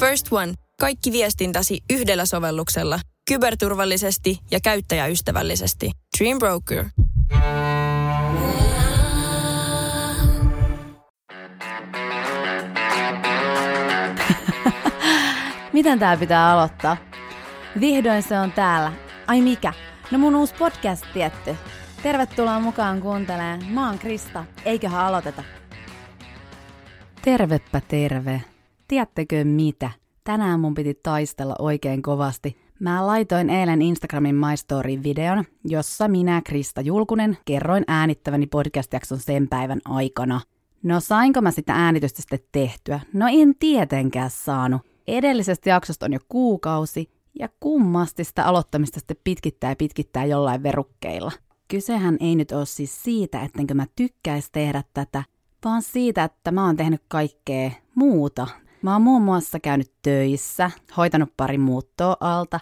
First One. Kaikki viestintäsi yhdellä sovelluksella. Kyberturvallisesti ja käyttäjäystävällisesti. Dream Broker. Miten tää pitää aloittaa? Vihdoin se on täällä. Ai mikä? No mun uusi podcast tietty. Tervetuloa mukaan kuuntelemaan. Mä oon Krista. Eiköhän aloiteta. Tervepä terve. Tiedättekö mitä? Tänään mun piti taistella oikein kovasti. Mä laitoin eilen Instagramin My Story videon, jossa minä, Krista Julkunen, kerroin äänittäväni podcast-jakson sen päivän aikana. No sainko mä sitä äänitystä sitten tehtyä? No en tietenkään saanut. Edellisestä jaksosta on jo kuukausi, ja kummasti sitä aloittamista sitten pitkittää ja pitkittää jollain verukkeilla. Kysehän ei nyt ole siis siitä, ettenkö mä tykkäisi tehdä tätä, vaan siitä, että mä oon tehnyt kaikkea muuta. Mä oon muun muassa käynyt töissä, hoitanut pari muuttoa alta.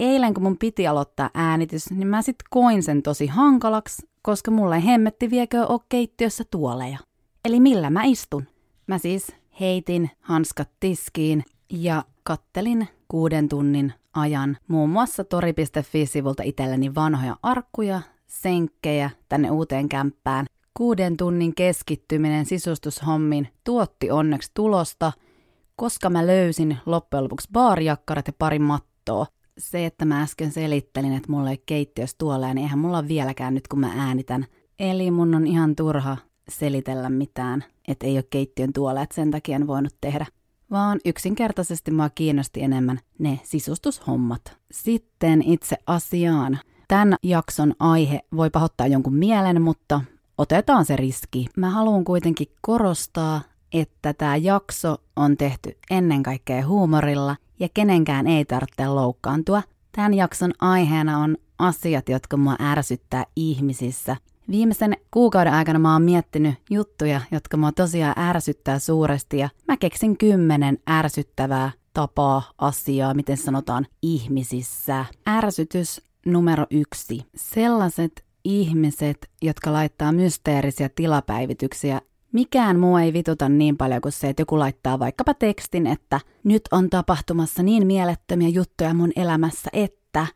Eilen kun mun piti aloittaa äänitys, niin mä sit koin sen tosi hankalaksi, koska mulle hemmetti viekö ole keittiössä tuoleja. Eli millä mä istun? Mä siis heitin hanskat tiskiin ja kattelin kuuden tunnin ajan muun muassa tori.fi-sivulta itselleni vanhoja arkkuja, senkkejä tänne uuteen kämppään. Kuuden tunnin keskittyminen sisustushommiin tuotti onneksi tulosta, koska mä löysin loppujen lopuksi baarijakkarat ja pari mattoa. Se, että mä äsken selittelin, että mulla ei keittiössä tuolla, niin eihän mulla vieläkään nyt, kun mä äänitän. Eli mun on ihan turha selitellä mitään, että ei ole keittiön tuolla, että sen takia en voinut tehdä vaan yksinkertaisesti mua kiinnosti enemmän ne sisustushommat. Sitten itse asiaan. Tämän jakson aihe voi pahoittaa jonkun mielen, mutta otetaan se riski. Mä haluan kuitenkin korostaa, että tämä jakso on tehty ennen kaikkea huumorilla ja kenenkään ei tarvitse loukkaantua. Tämän jakson aiheena on asiat, jotka mua ärsyttää ihmisissä Viimeisen kuukauden aikana mä oon miettinyt juttuja, jotka mua tosiaan ärsyttää suuresti ja mä keksin kymmenen ärsyttävää tapaa, asiaa, miten sanotaan, ihmisissä. Ärsytys numero yksi. Sellaiset ihmiset, jotka laittaa mysteerisiä tilapäivityksiä Mikään muu ei vituta niin paljon kuin se, että joku laittaa vaikkapa tekstin, että nyt on tapahtumassa niin mielettömiä juttuja mun elämässä, että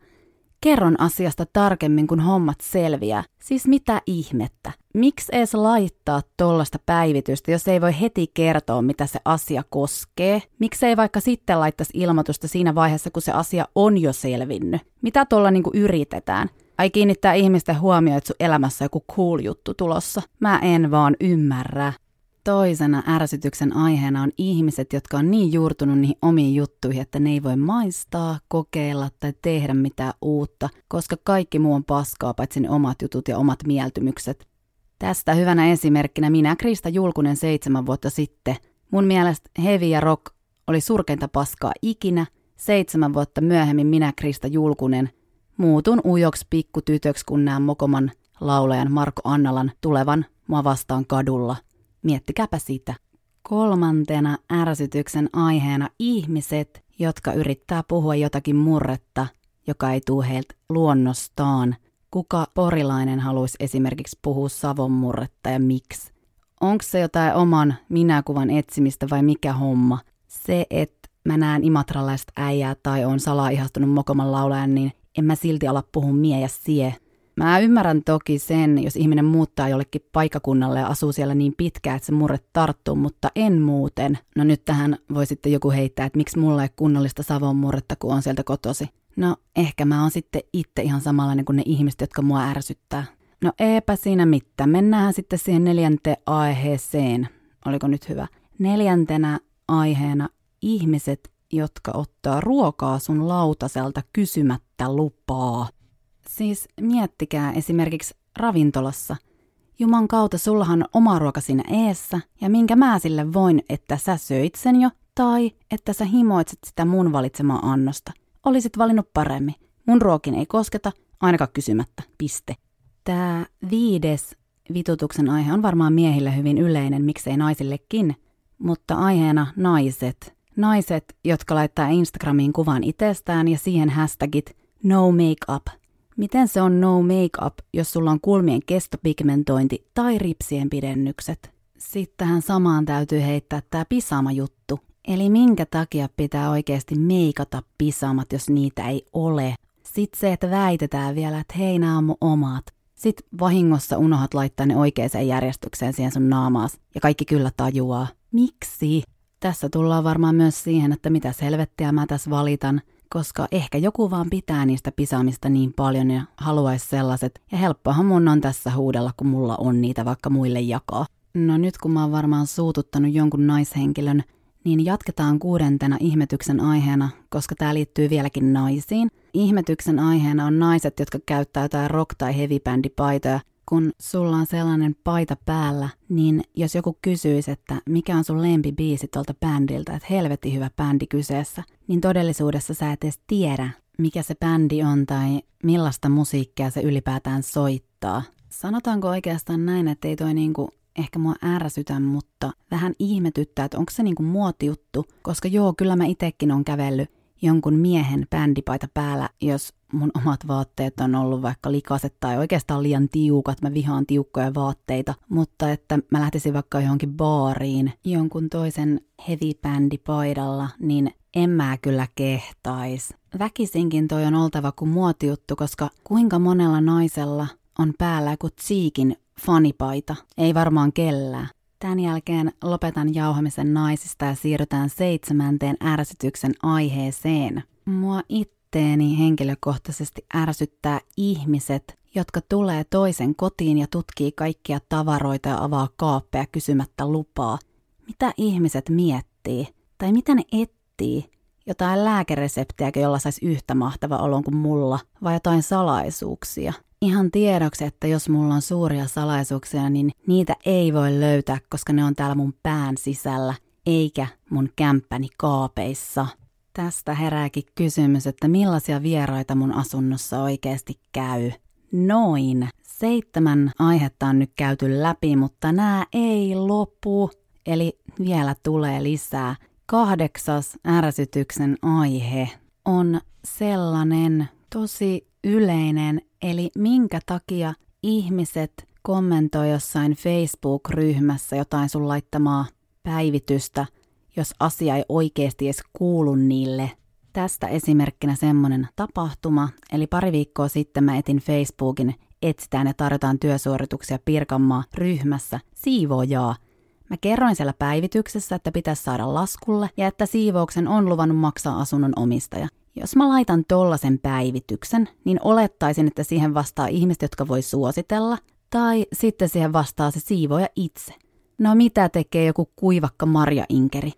Kerron asiasta tarkemmin, kun hommat selviää. Siis mitä ihmettä? Miksi edes laittaa tollasta päivitystä, jos ei voi heti kertoa, mitä se asia koskee? Miksi ei vaikka sitten laittaisi ilmoitusta siinä vaiheessa, kun se asia on jo selvinnyt? Mitä tuolla niinku yritetään? Ai kiinnittää ihmisten huomioon, että sun elämässä on joku cool juttu tulossa. Mä en vaan ymmärrä. Toisena ärsytyksen aiheena on ihmiset, jotka on niin juurtunut niihin omiin juttuihin, että ne ei voi maistaa, kokeilla tai tehdä mitään uutta, koska kaikki muu on paskaa paitsi ne omat jutut ja omat mieltymykset. Tästä hyvänä esimerkkinä minä Krista Julkunen seitsemän vuotta sitten. Mun mielestä heavy ja rock oli surkeinta paskaa ikinä. Seitsemän vuotta myöhemmin minä Krista Julkunen muutun ujoksi pikkutytöksi, kun näen Mokoman laulajan Marko Annalan tulevan mua vastaan kadulla – Miettikääpä sitä. Kolmantena ärsytyksen aiheena ihmiset, jotka yrittää puhua jotakin murretta, joka ei tule heiltä luonnostaan. Kuka porilainen haluaisi esimerkiksi puhua Savon murretta ja miksi? Onko se jotain oman minäkuvan etsimistä vai mikä homma? Se, että mä näen imatralaista äijää tai on salaa ihastunut mokoman laulajan, niin en mä silti ala puhua mie ja sie, Mä ymmärrän toki sen, jos ihminen muuttaa jollekin paikakunnalle ja asuu siellä niin pitkään, että se murre tarttuu, mutta en muuten. No nyt tähän voi sitten joku heittää, että miksi mulla ei kunnollista Savon murretta, kun on sieltä kotosi. No ehkä mä oon sitten itse ihan samanlainen kuin ne ihmiset, jotka mua ärsyttää. No eipä siinä mitään. Mennään sitten siihen neljänteen aiheeseen. Oliko nyt hyvä? Neljäntenä aiheena ihmiset, jotka ottaa ruokaa sun lautaselta kysymättä lupaa. Siis miettikää esimerkiksi ravintolassa. Juman kautta sullahan on oma ruoka siinä eessä, ja minkä mä sille voin, että sä söit sen jo, tai että sä himoitset sitä mun valitsemaa annosta. Olisit valinnut paremmin. Mun ruokin ei kosketa, ainakaan kysymättä. Piste. Tää viides vitutuksen aihe on varmaan miehille hyvin yleinen, miksei naisillekin, mutta aiheena naiset. Naiset, jotka laittaa Instagramiin kuvan itsestään ja siihen hashtagit no makeup Miten se on no makeup, jos sulla on kulmien kestopigmentointi tai ripsien pidennykset? Sitten tähän samaan täytyy heittää tämä pisaama juttu. Eli minkä takia pitää oikeasti meikata pisamat, jos niitä ei ole? Sitten se, että väitetään vielä, että hei, nämä on mun omat. Sitten vahingossa unohat laittaa ne oikeaan järjestykseen siihen sun naamaas. Ja kaikki kyllä tajuaa. Miksi? Tässä tullaan varmaan myös siihen, että mitä selvettiä mä tässä valitan, koska ehkä joku vaan pitää niistä pisaamista niin paljon ja haluaisi sellaiset. Ja helppohan mun on tässä huudella, kun mulla on niitä vaikka muille jakaa. No nyt kun mä oon varmaan suututtanut jonkun naishenkilön, niin jatketaan kuudentena ihmetyksen aiheena, koska tämä liittyy vieläkin naisiin. Ihmetyksen aiheena on naiset, jotka käyttää jotain rock- tai heavy-bändipaitoja. Kun sulla on sellainen paita päällä, niin jos joku kysyisi, että mikä on sun lempibiisi tuolta bändiltä, että helvetti hyvä bändi kyseessä, niin todellisuudessa sä et edes tiedä, mikä se bändi on tai millaista musiikkia se ylipäätään soittaa. Sanotaanko oikeastaan näin, että ei toi niinku ehkä mua ärsytä, mutta vähän ihmetyttää, että onko se niinku muotijuttu, koska joo, kyllä mä itekin on kävellyt jonkun miehen bändipaita päällä, jos mun omat vaatteet on ollut vaikka likaset tai oikeastaan liian tiukat, mä vihaan tiukkoja vaatteita, mutta että mä lähtisin vaikka johonkin baariin jonkun toisen heavy bändipaidalla, niin en mä kyllä kehtais. Väkisinkin toi on oltava kuin muotijuttu, koska kuinka monella naisella on päällä joku Tsiikin fanipaita. Ei varmaan kellään. Tämän jälkeen lopetan jauhamisen naisista ja siirrytään seitsemänteen ärsytyksen aiheeseen. Mua itteeni henkilökohtaisesti ärsyttää ihmiset, jotka tulee toisen kotiin ja tutkii kaikkia tavaroita ja avaa kaappeja kysymättä lupaa. Mitä ihmiset miettii? Tai mitä ne etsii? Jotain lääkereseptiäkö, jolla saisi yhtä mahtava olon kuin mulla, vai jotain salaisuuksia? Ihan tiedoksi, että jos mulla on suuria salaisuuksia, niin niitä ei voi löytää, koska ne on täällä mun pään sisällä, eikä mun kämppäni kaapeissa. Tästä herääkin kysymys, että millaisia vieraita mun asunnossa oikeasti käy. Noin. Seitsemän aihetta on nyt käyty läpi, mutta nämä ei lopu. Eli vielä tulee lisää. Kahdeksas ärsytyksen aihe on sellainen tosi yleinen, eli minkä takia ihmiset kommentoi jossain Facebook-ryhmässä jotain sun laittamaa päivitystä, jos asia ei oikeasti edes kuulu niille. Tästä esimerkkinä semmonen tapahtuma, eli pari viikkoa sitten mä etin Facebookin etsitään ja tarjotaan työsuorituksia Pirkanmaa ryhmässä siivoojaa. Mä kerroin siellä päivityksessä, että pitäisi saada laskulle ja että siivouksen on luvannut maksaa asunnon omistaja. Jos mä laitan tollasen päivityksen, niin olettaisin, että siihen vastaa ihmiset, jotka voi suositella, tai sitten siihen vastaa se siivoja itse. No mitä tekee joku kuivakka Marja Inkeri?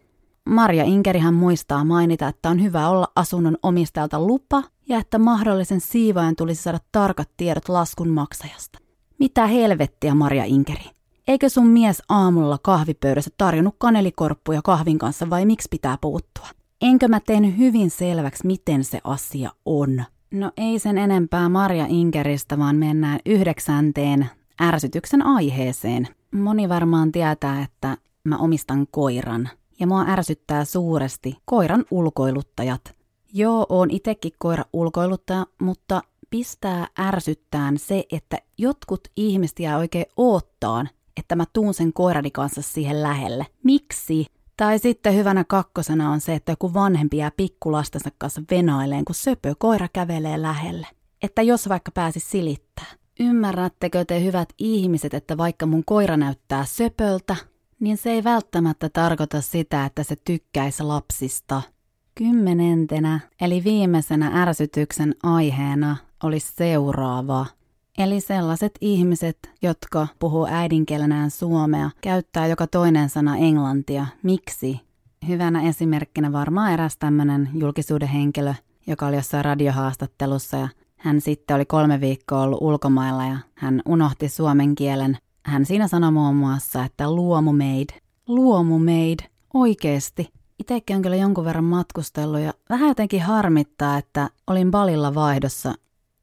Marja Inkerihän muistaa mainita, että on hyvä olla asunnon omistajalta lupa ja että mahdollisen siivoajan tulisi saada tarkat tiedot laskun maksajasta. Mitä helvettiä, Marja Inkeri? Eikö sun mies aamulla kahvipöydässä tarjonnut kanelikorppuja kahvin kanssa vai miksi pitää puuttua? Enkö mä teen hyvin selväksi, miten se asia on? No ei sen enempää Marja Inkeristä, vaan mennään yhdeksänteen ärsytyksen aiheeseen. Moni varmaan tietää, että mä omistan koiran. Ja mua ärsyttää suuresti koiran ulkoiluttajat. Joo, oon itekin koira ulkoiluttaja, mutta pistää ärsyttään se, että jotkut ihmiset jää oikein oottaan, että mä tuun sen koirani kanssa siihen lähelle. Miksi? Tai sitten hyvänä kakkosena on se, että joku vanhempi jää pikkulastensa kanssa venaileen, kun söpö koira kävelee lähelle. Että jos vaikka pääsi silittää. Ymmärrättekö te hyvät ihmiset, että vaikka mun koira näyttää söpöltä, niin se ei välttämättä tarkoita sitä, että se tykkäisi lapsista. Kymmenentenä, eli viimeisenä ärsytyksen aiheena olisi seuraava – Eli sellaiset ihmiset, jotka puhuu äidinkielenään suomea, käyttää joka toinen sana englantia. Miksi? Hyvänä esimerkkinä varmaan eräs tämmöinen julkisuuden henkilö, joka oli jossain radiohaastattelussa ja hän sitten oli kolme viikkoa ollut ulkomailla ja hän unohti suomen kielen. Hän siinä sanoi muun muassa, että luomumeid. Luomumeid. Oikeesti. Itekin on kyllä jonkun verran matkustellut ja vähän jotenkin harmittaa, että olin Balilla vaihdossa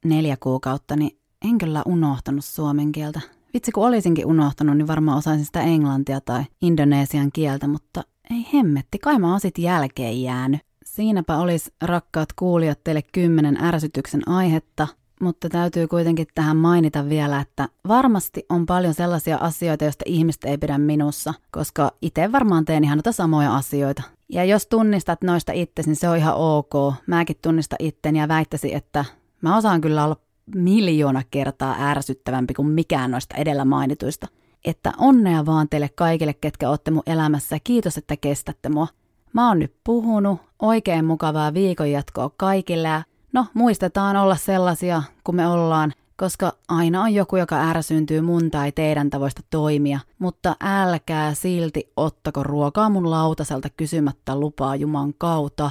neljä kuukautta, niin en kyllä unohtanut suomen kieltä. Vitsi kun olisinkin unohtanut, niin varmaan osaisin sitä englantia tai indonesian kieltä, mutta ei hemmetti, kai mä sit jälkeen jäänyt. Siinäpä olisi rakkaat kuulijat teille kymmenen ärsytyksen aihetta, mutta täytyy kuitenkin tähän mainita vielä, että varmasti on paljon sellaisia asioita, joista ihmiset ei pidä minussa, koska itse varmaan teen ihan noita samoja asioita. Ja jos tunnistat noista itsesi, niin se on ihan ok. Mäkin tunnistan itteni ja väittäisin, että mä osaan kyllä olla miljoona kertaa ärsyttävämpi kuin mikään noista edellä mainituista. Että onnea vaan teille kaikille, ketkä olette mun elämässä. Kiitos, että kestätte mua. Mä oon nyt puhunut. Oikein mukavaa viikonjatkoa kaikille. Ja no, muistetaan olla sellaisia, kun me ollaan – koska aina on joku, joka ärsyntyy mun tai teidän tavoista toimia, mutta älkää silti ottako ruokaa mun lautaselta kysymättä lupaa Juman kautta.